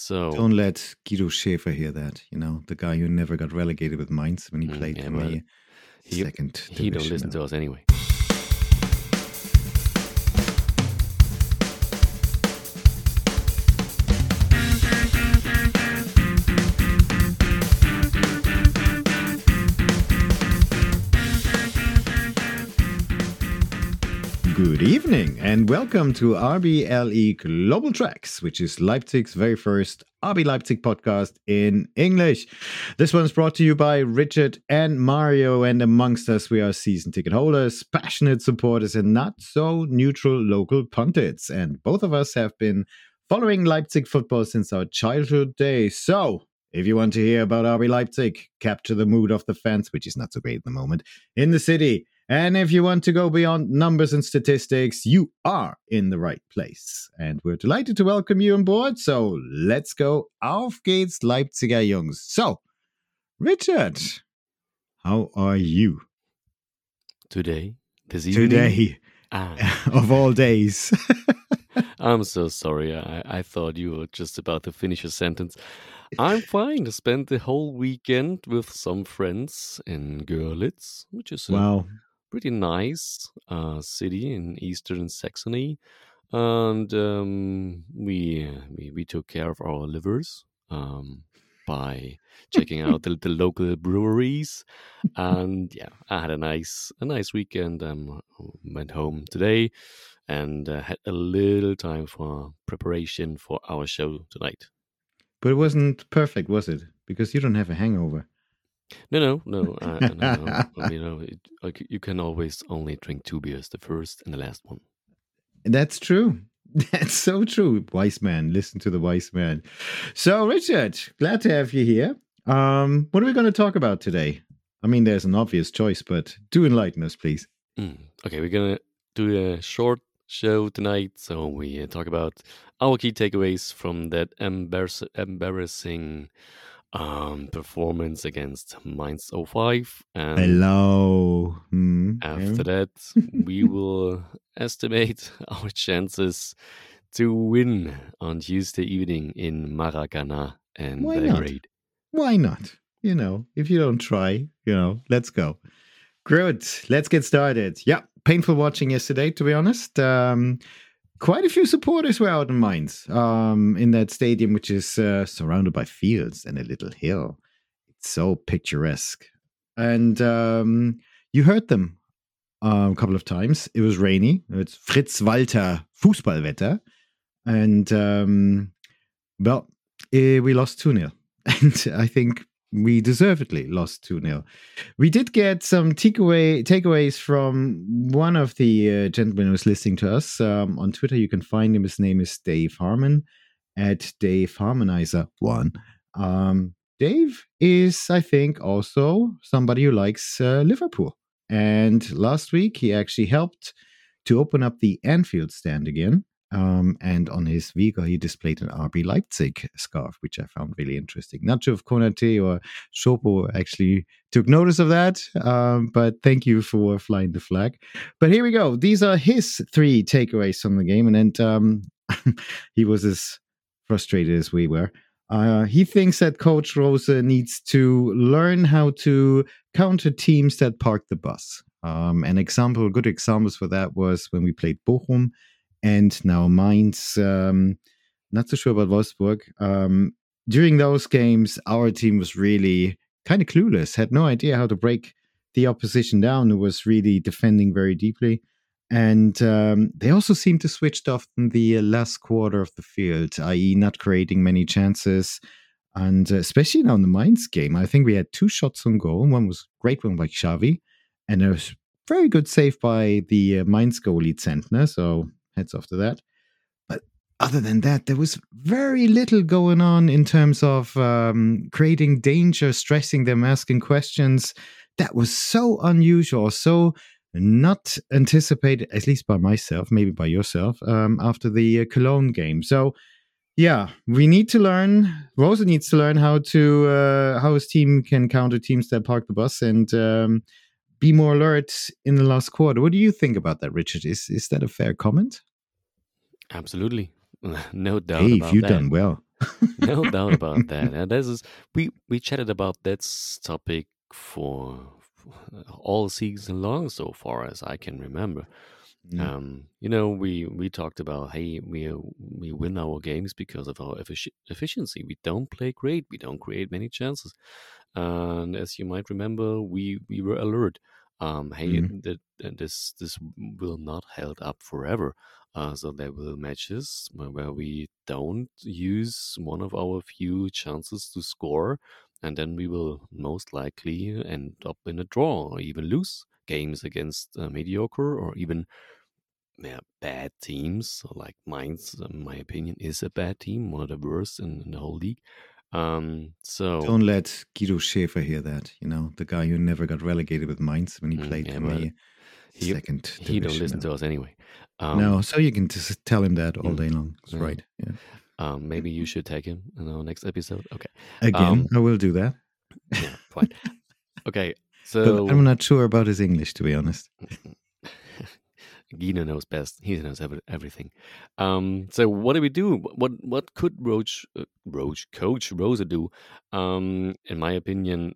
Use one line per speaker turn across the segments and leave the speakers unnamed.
So
Don't let Guido Schäfer hear that. You know, the guy who never got relegated with Mainz when he
Mm,
played
yeah,
in
well,
the
he-
second
he don't listen to us anyway.
Good evening and welcome to RBLE Global Tracks, which is Leipzig's very first RB Leipzig podcast in English. This one's brought to you by Richard and Mario, and amongst us, we are season ticket holders, passionate supporters, and not so neutral local pundits. And both of us have been following Leipzig football since our childhood days. So, if you want to hear about RB Leipzig, capture the mood of the fans, which is not so great at the moment, in the city. And if you want to go beyond numbers and statistics, you are in the right place. And we're delighted to welcome you on board. So let's go. Auf geht's, Leipziger Jungs. So, Richard, how are you
Today, this evening.
today
Ah,
of all days?
I'm so sorry. I, I thought you were just about to finish your sentence. I'm fine. I spent the whole weekend with some friends in Görlitz, which is a
wow.
Pretty nice uh, city in eastern Saxony, and um, we, we we took care of our livers um, by checking out the, the local breweries, and yeah, I had a nice a nice weekend. Um, went home today, and uh, had a little time for preparation for our show tonight.
But it wasn't perfect, was it? Because you don't have a hangover.
No, no, no, uh, no, no. You know, it, like, you can always only drink two beers, the first and the last one.
That's true. That's so true. Wise man. Listen to the wise man. So, Richard, glad to have you here. Um, what are we going to talk about today? I mean, there's an obvious choice, but do enlighten us, please.
Mm. Okay, we're gonna do a short show tonight, so we uh, talk about our key takeaways from that embarrass- embarrassing um, performance against Mainz 05, and
Hello. Hmm,
after that, we will estimate our chances to win on Tuesday evening in Maracana and
Why not? Why not? You know, if you don't try, you know, let's go. Good. Let's get started. Yeah, painful watching yesterday, to be honest. Um, quite a few supporters were out in Mainz um, in that stadium, which is uh, surrounded by fields and a little hill. It's so picturesque. And um, you heard them uh, a couple of times. It was rainy. It's Fritz Walter Fußballwetter. And, um, well, eh, we lost 2 0. And I think we deservedly lost 2 0. We did get some takeaway takeaways from one of the uh, gentlemen who was listening to us um, on Twitter. You can find him. His name is Dave Harmon at Dave Harmonizer One. Um, Dave is, I think, also somebody who likes uh, Liverpool. And last week he actually helped to open up the Anfield stand again. Um, and on his Vega, he displayed an RB Leipzig scarf, which I found really interesting. Not sure if Konate or Shopo actually took notice of that, um, but thank you for flying the flag. But here we go. These are his three takeaways from the game, and, and um, he was as frustrated as we were. Uh, he thinks that Coach Rosa needs to learn how to counter teams that park the bus. Um, an example, good examples for that was when we played Bochum and now Mainz. Um, not so sure about Wolfsburg. Um, during those games, our team was really kind of clueless, had no idea how to break the opposition down, who was really defending very deeply. And um, they also seemed to switch off in the last quarter of the field, i.e., not creating many chances. And uh, especially now in the Mainz game, I think we had two shots on goal. One was great one by Xavi, and a very good save by the uh, Mainz goalie Zentner. So heads off to that. But other than that, there was very little going on in terms of um, creating danger, stressing them, asking questions. That was so unusual, so not anticipated, at least by myself, maybe by yourself, um, after the uh, Cologne game. So, yeah, we need to learn. Rosa needs to learn how to uh, how his team can counter teams that park the bus and um, be more alert in the last quarter. What do you think about that, Richard? Is is that a fair comment?
Absolutely. no doubt
Dave,
about
you
that.
done well.
no doubt about that. And this is we we chatted about that topic for all season long so far as I can remember.
Mm.
Um, you know, we we talked about hey, we we win our games because of our effici- efficiency. We don't play great. We don't create many chances. And as you might remember, we we were alert. Um, hey,
Mhm.
that that this this will not held up forever. Uh, so there will matches where where we don't use one of our few chances to score, and then we will most likely end up in a draw or even lose games against uh, mediocre or even yeah, bad teams. So like Mainz, in my opinion, is a bad team, one of the worst in, in the whole league. Um, so
Don't let Guido Schäfer hear that. You know, the guy who never got relegated with Mainz when he
Mm,
played
yeah,
in
well,
the
he
second
he don't listen to us anyway. Um,
no, so you can just tell him that all
Mm,
day long. That's
yeah.
right. Yeah.
um, maybe you should tag him in our next episode. Okay,
Again,
Um,
I will do that.
yeah, fine. Okay,
But
so
I'm not sure about his English, to be honest.
Guido knows best. He knows every, everything. Um, so what do we do? What what could Roach uh, Roach Coach Rosa do? Um, in my opinion,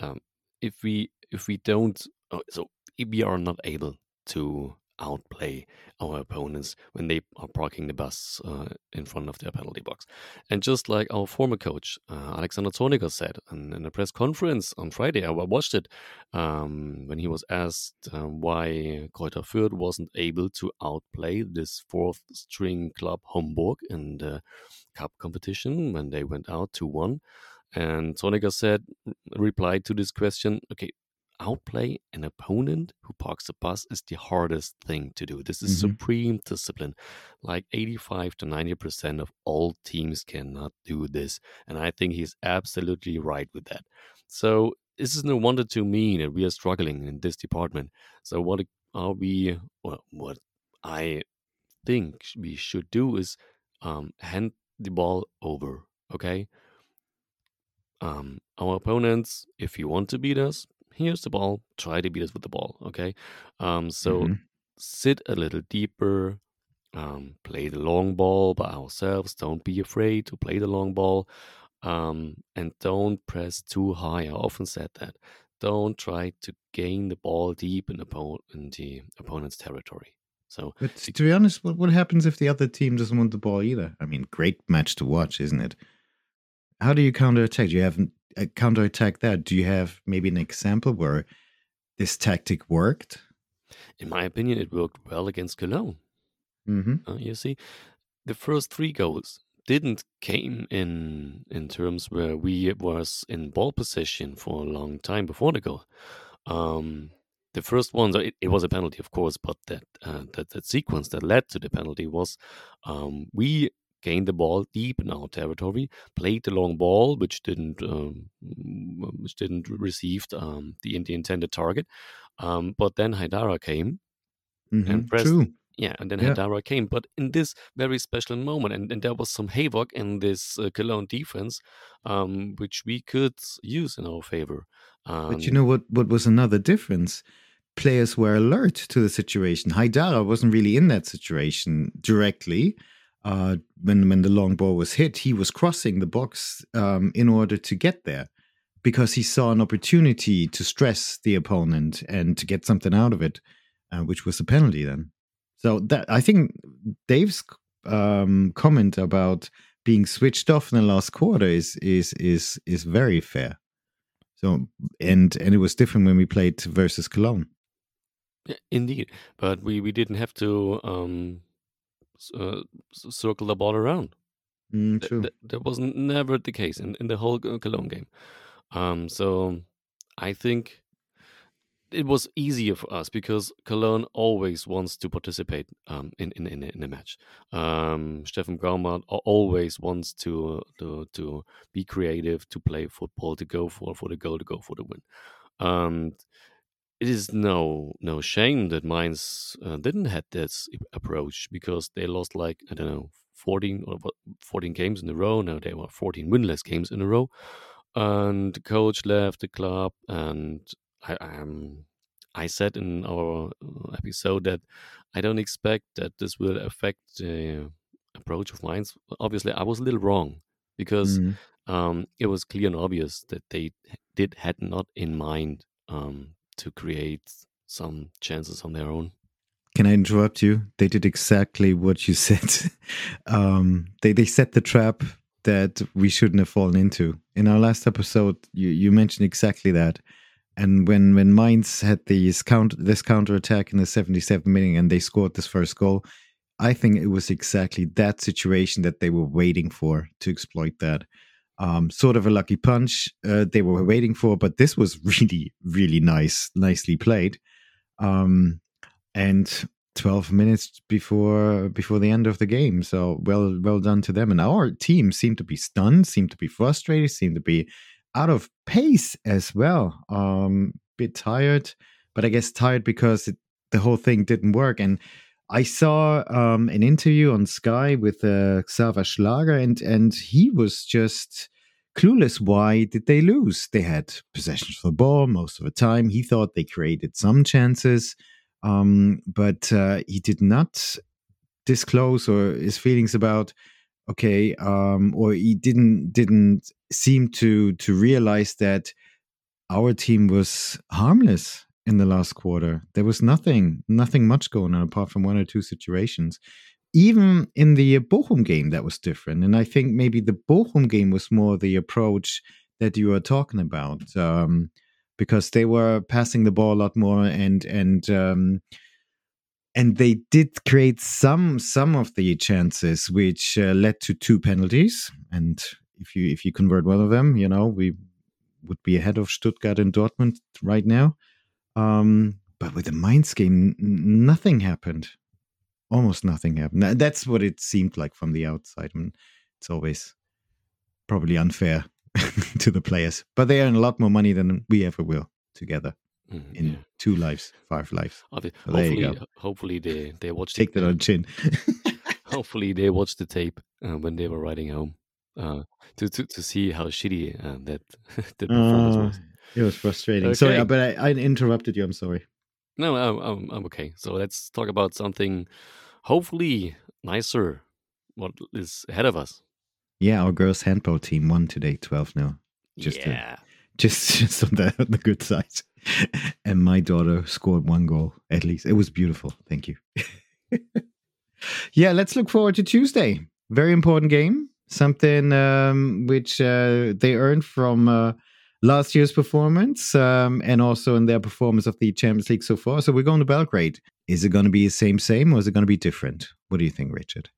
um, if we if we don't, oh, so if we are not able to outplay our opponents when they are parking the bus uh, in front of their penalty box, and just like our former coach uh, Alexander Zorniger said in, in a press conference on Friday, I watched it um, when he was asked uh, why Greuther Fürth wasn't able to outplay this fourth string club Homburg in the cup competition when they went out to one. And Zorniger said, replied to this question, okay, outplay an opponent who parks the bus is the hardest thing to do. This is
Mhm.
supreme discipline. Like 85 to 90% of all teams cannot do this. And I think he's absolutely right with that. So this is no wonder to me that we are struggling in this department. So what are we, well, what I think we should do is um, hand the ball over, okay? um, our opponents, if you want to beat us, here's the ball. Try to beat us with the ball. Okay. Um, so
Mhm.
sit a little deeper. Um, play the long ball by ourselves. Don't be afraid to play the long ball. Um, and don't press too high. I often said that. Don't try to gain the ball deep in, oppo- in the opponent's territory. So
But to be honest, what, what happens if the other team doesn't want the ball either? I mean, great match to watch, isn't it? How do you counterattack? Do you have a counterattack that? Do you have maybe an example where this tactic worked?
in my opinion, it worked well against Cologne.
hmm
Uh, you see, the first three goals didn't came in in terms where we was in ball possession for a long time before the goal. Um, the first one, it, it was a penalty, of course, but that uh, that that sequence that led to the penalty was um, we gained the ball deep in our territory, played the long ball, which didn't um, which didn't receive um, the, the intended target. Um, but then Haidara came
hmm
and pressed
True.
yeah, and then
Yeah.
Haidara came. But in this very special moment, and, and there was some havoc in this uh, Cologne defense, um, which we could use in our favor. Um,
But you know what? What was another difference? Players were alert to the situation. Haidara wasn't really in that situation directly. Uh, when when the long ball was hit, he was crossing the box um, in order to get there because he saw an opportunity to stress the opponent and to get something out of it, uh, which was a penalty. Then, so that I think Dave's um, comment about being switched off in the last quarter is is is is very fair. So and and it was different when we played versus Cologne.
indeed, but we, we didn't have to um, uh, circle the ball around.
Mm, true.
th- that was never the case in, in the whole Cologne game. Um, so I think it was easier for us because Cologne always wants to participate um, in, in, in, a- in a match. Um, Steffen Baumgart always wants to, to to be creative, to play football, to go for, for the goal, to go for the win. Um, it is no no shame that Mainz uh, didn't have this approach because they lost like I don't know 14 or 14 games in a row. Now they were 14 winless games in a row, and the coach left the club. And I um, I said in our uh, episode that I don't expect that this will affect the approach of Mainz. Obviously, I was a little wrong because
Mhm.
um, it was clear and obvious that they did had not in mind um, to create some chances on their own.
Can I interrupt you? They did exactly what you said. um, they they set the trap that we shouldn't have fallen into. In our last episode, you, you mentioned exactly that. And when when Mainz had these counter this counter attack in the 77th minute and they scored this first goal, I think it was exactly that situation that they were waiting for to exploit that. Um, sort of a lucky punch uh, they were waiting for, but this was really, really nice, nicely played. Um, and 12 minutes before before the end of the game, so well, well done to them. And our team seemed to be stunned, seemed to be frustrated, seemed to be out of pace as well. Um, bit tired, but I guess tired because it, the whole thing didn't work. And I saw um, an interview on Sky with uh, Xaver Schlager, and and he was just clueless. Why did they lose? They had possession of the ball most of the time. He thought they created some chances, um, but uh, he did not disclose or his feelings about okay, um, or he didn't didn't seem to to realize that our team was harmless in the last quarter. There was nothing, nothing much going on apart from one or two situations. Even in the Bochum game, that was different. And I think maybe the Bochum game was more the approach that you were talking about, um, because they were passing the ball a lot more and and um, and they did create some some of the chances, which uh, led to two penalties. And if you if you convert one of them, you know we would be ahead of Stuttgart and Dortmund right now. Um, but with the Mainz game, n- nothing happened. Almost nothing happened. That's what it seemed like from the outside. I mean, it's always probably unfair to the players, but they earn a lot more money than we ever will together
Mm,
in
yeah.
two lives, five lives. There you
hopefully,
go.
hopefully they they watched
Take
the,
that on chin.
hopefully they watched the tape uh, when they were riding home uh, to, to to see how shitty uh, that the performance
Uh,
was.
It was frustrating. Sorry,
Okay.
uh, but I, I interrupted you. I'm sorry.
No, I'm, I'm I'm okay. So let's talk about something hopefully nicer. What is ahead of us?
Yeah, our girls handball team won today, 12 0. Just to-
yeah.
just just on the, on the good side. And my daughter scored one goal at least. It was beautiful. Thank you. yeah, let's look forward to Tuesday. Very important game. Something um, which uh, they earned from uh, last year's performance um, and also in their performance of the Champions League so far. So we're going to Belgrade. Is it going to be the same, same, or is it going to be different? What do you think, Richard?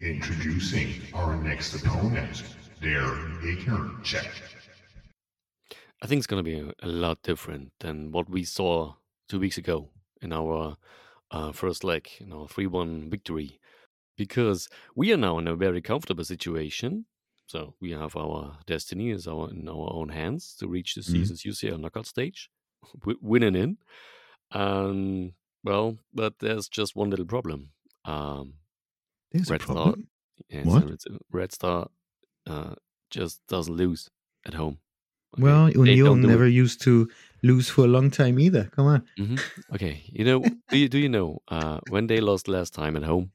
Introducing our next opponent, their ignorant check.
I think it's going to be a, a lot different than what we saw two weeks ago in our uh, first leg, in our 3 1 victory. Because we are now in a very comfortable situation. So we have our destiny is our, in our own hands to reach the
Mhm.
season's UCL knockout stage, wi- winning in. And well, but there's just one little problem. Um,
There's
Red
a
Star,
problem.
yes,
What?
Red, Red Star uh, just doesn't lose at home. Okay,
Well, Union
do it.
never used to lose for a long time either. Come on.
hmm Okay, you know, do you, do you know uh, when they lost last time at home?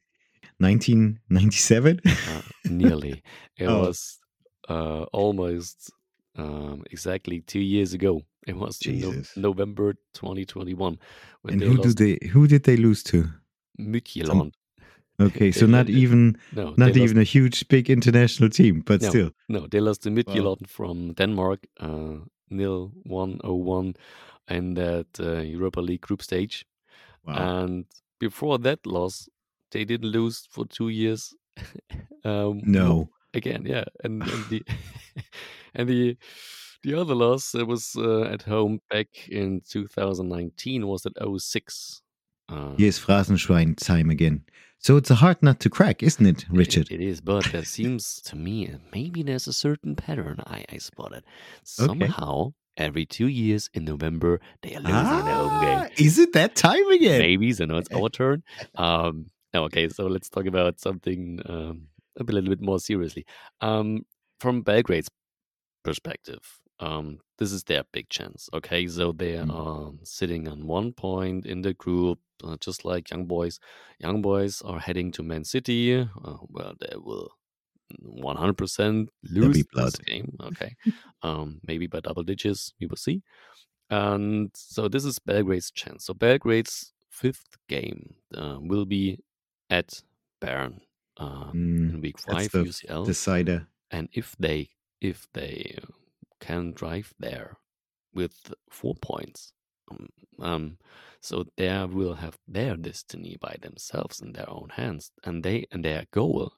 1997?
Uh, nearly. It
Oh.
was uh, almost um, exactly two years ago. It was no- November 2021 when
and
they
who
lost
did they who did they lose to?
Midtjylland.
Okay, so not even
No,
not even a huge big international team, but
No.
still.
no, they lost to Midtjylland from Denmark, uh, nil one oh one, in that uh, Europa League group stage.
Wow.
And before that loss, they didn't lose for two years. um,
no.
again, yeah, and, and the and the the other loss that was uh, at home back in 2019 was at 06. Uh,
Here's Phrasenschwein time again. So it's a hard nut to crack, isn't it,
it-
Richard?
it is, but there seems to me uh, maybe there's a certain pattern I, I spotted. Somehow, every two years in November, they are losing their home game.
Ah, is it that time again?
Maybe, so now it's our turn. Um, okay, so let's talk about something um, a little bit more seriously. Um, from Belgrade's perspective, um, this is their big chance. Okay, so they
Mm.
are sitting on one point in the group, uh, just like Young Boys. Young Boys are heading to Man City. Uh, well, they will 100% lose this game. Okay, um, maybe by double digits, we will see. And so this is Belgrade's chance. So Belgrade's fifth game uh, will be at Bern uh,
Mm,
in week five
the
UCL
decider.
and if they if they uh, can drive there with four points um, um so they will have their destiny by themselves in their own hands and they and their goal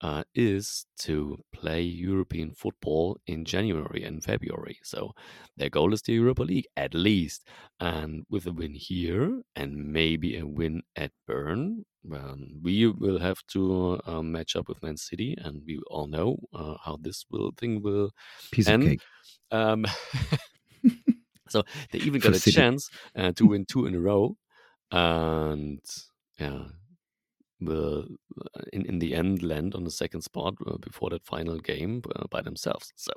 uh, is to play European football in January and February. So their goal is the Europa League at least. And with a win here and maybe a win at Bern, um, we will have to uh, match up with Man City, and we all know uh, how this will thing will
Piece
And-
of cake.
um, so they even
For
got a
City.
chance uh, to win two in a row, and yeah, will uh, in in the end land on the second spot uh, before that final game uh, by themselves. So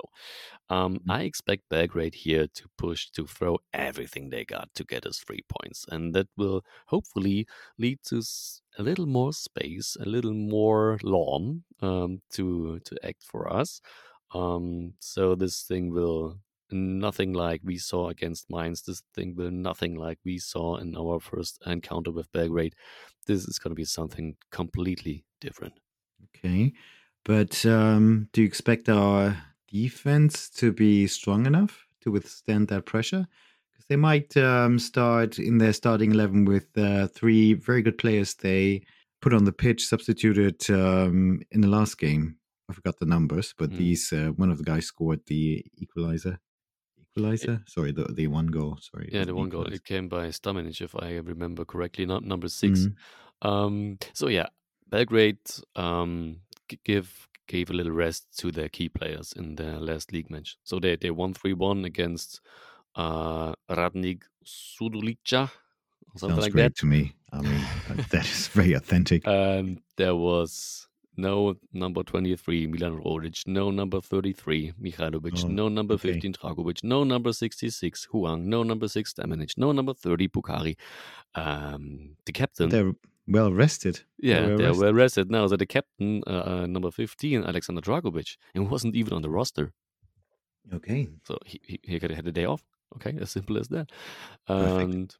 um,
Mhm.
I expect Belgrade here to push to throw everything they got to get us three points, and that will hopefully lead to a little more space, a little more lawn um, to to act for us. Um, so this thing will nothing like we saw against Mainz. This thing will nothing like we saw in our first encounter with Belgrade. This is going to be something completely different.
Okay. But um, do you expect our defense to be strong enough to withstand that pressure? Because they might um, start in their starting 11 with uh, three very good players they put on the pitch, substituted um, in the last game. I forgot the numbers, but
Mm.
these uh, one of the guys scored the equalizer. Equalizer? Sorry, the, the one goal. Sorry.
Yeah, the one goal it came by Stamenic, if I remember correctly, not number 6
Mhm.
Um, so yeah, Belgrade um, give gave a little rest to their key players in their last league match. So they they won three one against uh, Radnik Surdulica
Sounds
like
great
that.
to me. I mean, that is very authentic.
And there was no number 23, Milan Rodic, no number 33, Mihailovic,
Oh,
no number
okay.
15, Dragovic, no number 66, Hwang, no number 6, Stamenic, no number 30, Bukari. Um, the captain,
They're well rested.
yeah,
well
they're
rested.
well rested now. So the captain, uh, uh, number 15, Alexander Dragovic, and wasn't even on the roster.
Okay.
So he, he, he could have had a day off. Okay, as simple as that.
Perfect.
And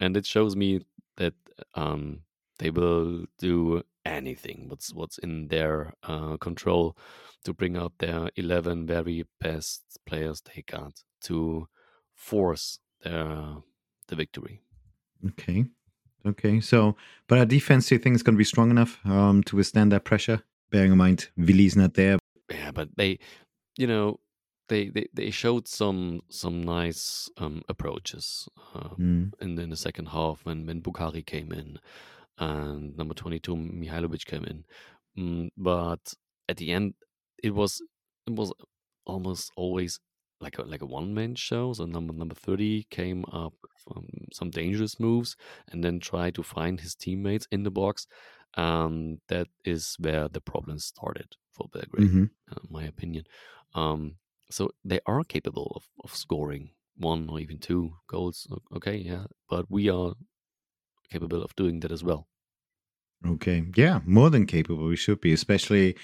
and it shows me that um, they will do anything what's what's in their uh, control to bring out their 11 very best players they got to force their the victory.
Okay. Okay. So, but our defense, do you think is going to be strong enough um, to withstand that pressure? Bearing in mind, Willi's not there.
Yeah, but they, you know, they they, they showed some some nice um, approaches. Uh,
Mm.
in, in the second half when when Bukari came in and number 22 Mihailovic came in mm, but at the end it was it was almost always like a like a one man show so number number 30 came up some dangerous moves and then tried to find his teammates in the box um that is where the problem started for Belgrade
hmm
uh, my opinion. Um, so they are capable of, of scoring one or even two goals. Okay, yeah, but we are capable of doing that as well.
Okay. Yeah. More than capable. We should be, especially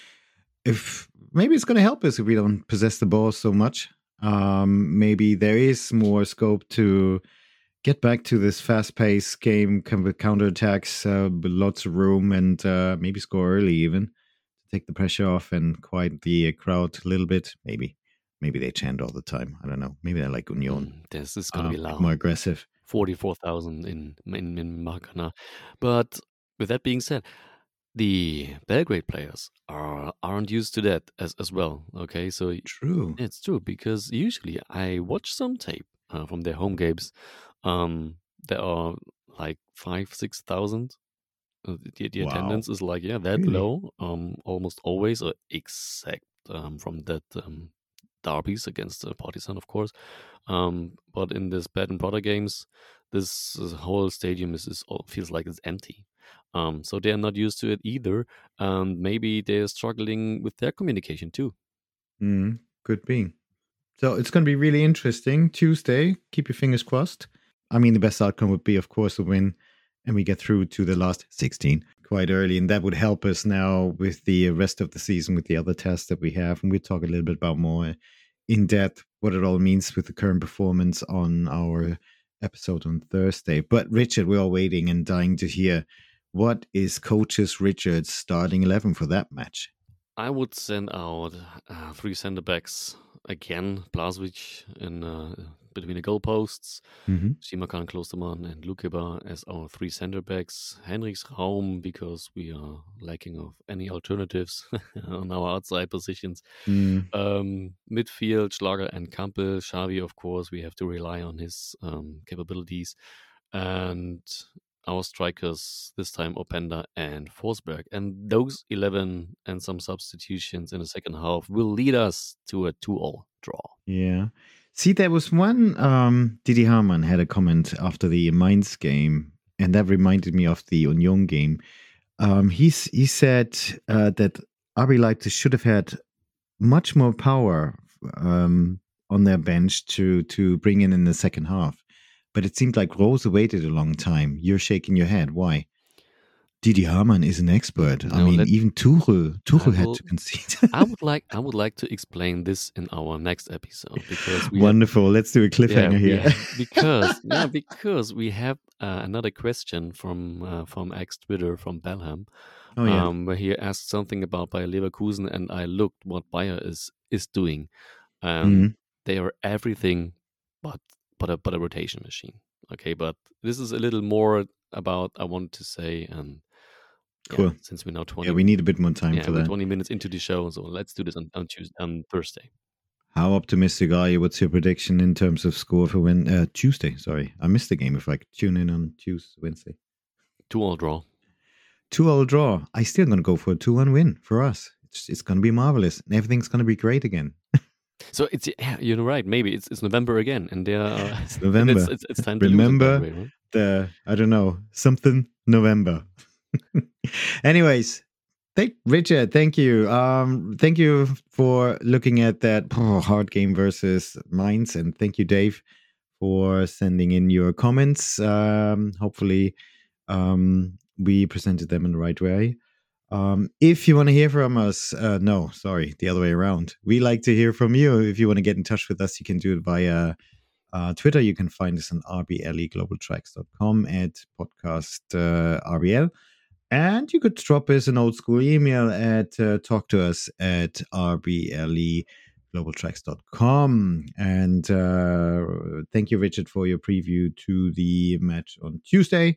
if maybe it's going to help us if we don't possess the ball so much. Um, maybe there is more scope to get back to this fast paced game with counterattacks, uh, lots of room, and uh, maybe score early even to take the pressure off and quiet the uh, crowd a little bit. Maybe. Maybe they chant all the time. I don't know. Maybe they like Union.
Mm, this is going to
um,
be
bit
loud.
more aggressive.
Forty-four thousand in in in Maracana. But with that being said, the Belgrade players are aren't used to that as as well. Okay, so
True.
it's true because usually I watch some tape uh, from their home games. Um, there are like five, six thousand. Uh, the, the
Wow.
attendance is like yeah that
Really?
low. Um, almost always, or except um from that um derbies against uh, Partizan, of course. Um, but in this bad and brother games, this uh, whole stadium is, is feels like it's empty. Um, so they are not used to it either. And maybe they're struggling with their communication too.
Mm, could be. So it's going to be really interesting. Tuesday, keep your fingers crossed. I mean, the best outcome would be, of course, a win and we get through to the last 16. Quite early, and that would help us now with the rest of the season with the other tests that we have, and we'll talk a little bit about more in depth what it all means with the current performance on our episode on Thursday. But Richard, we're waiting and dying to hear what is coaches Richard's starting eleven for that match.
I would send out uh, three centre backs again, Blaswich in uh, between the goalposts,
Mm-hmm.
Simakan, Klostermann, and Lukeba as our three centre backs. Henrichs Raum because we are lacking of any alternatives on our outside positions.
Mm,
Um, midfield, Schlager and Kampl. Xavi, of course, we have to rely on his um, capabilities. And our strikers, this time Openda and Forsberg. And those 11 and some substitutions in the second half will lead us to a 2 all draw.
yeah. See, there was one. Um, Didi Hamann had a comment after the Mainz game, and that reminded me of the Union game. Um, he's he said uh, that RB Leipzig should have had much more power um, on their bench to to bring in in the second half, but it seemed like Rose waited a long time. You're shaking your head. Why? Didi Hamann is an expert. I
No,
mean,
let-
even Tuchel Tuchel had to concede.
I would like I would like to explain this in our next episode because we have-
Wonderful. Let's do a cliffhanger
we
here.
have- because yeah because we have uh, another question from uh, from ex Twitter from Belham
oh yeah.
um, where he asked something about Bayer Leverkusen, and I looked what Bayer is is doing. Um,
Mhm.
They are everything but but a but a rotation machine. Okay, but this is a little more about I want to say. Um, yeah,
Cool.
since we're now twenty,
Yeah, we need a bit more time
yeah,
for that.
twenty minutes into the show, so let's do this on on Tuesday, on Thursday.
How optimistic are you? What's your prediction in terms of score for when uh, Tuesday? Sorry, I missed the game. If I tune in on Tuesday, Wednesday,
Two all draw.
two all draw. I still gonna go for a two one win for us. It's it's gonna be marvelous, and everything's gonna be great again.
So it's yeah, you're right. Maybe it's it's November again, and there are
It's November.
It's, it's, it's time to lose it
Remember
right?
the I don't know something November. Anyways, thank Richard. Thank you. Um, thank you for looking at that oh, hard game versus Mainz, and thank you, Dave, for sending in your comments. Um, hopefully, um, we presented them in the right way. Um, if you want to hear from us, uh, no, sorry, the other way around. We like to hear from you. If you want to get in touch with us, you can do it via uh, Twitter. You can find us on rbleglobaltracks.com at podcast uh, RBL. And you could drop us an old school email at uh, talk to us at rbleglobaltracks.com. And uh, thank you, Richard, for your preview to the match on Tuesday.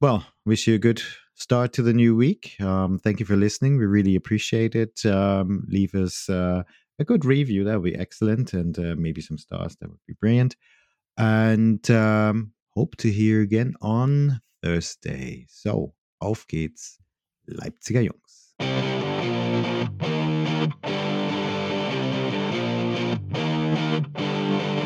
Well, wish you a good start to the new week. Um, thank you for listening. We really appreciate it. Um, leave us uh, a good review. That would be excellent. And uh, maybe some stars. That would be brilliant. And um, hope to hear again on Thursday. So, auf geht's, Leipziger Jungs.
Thank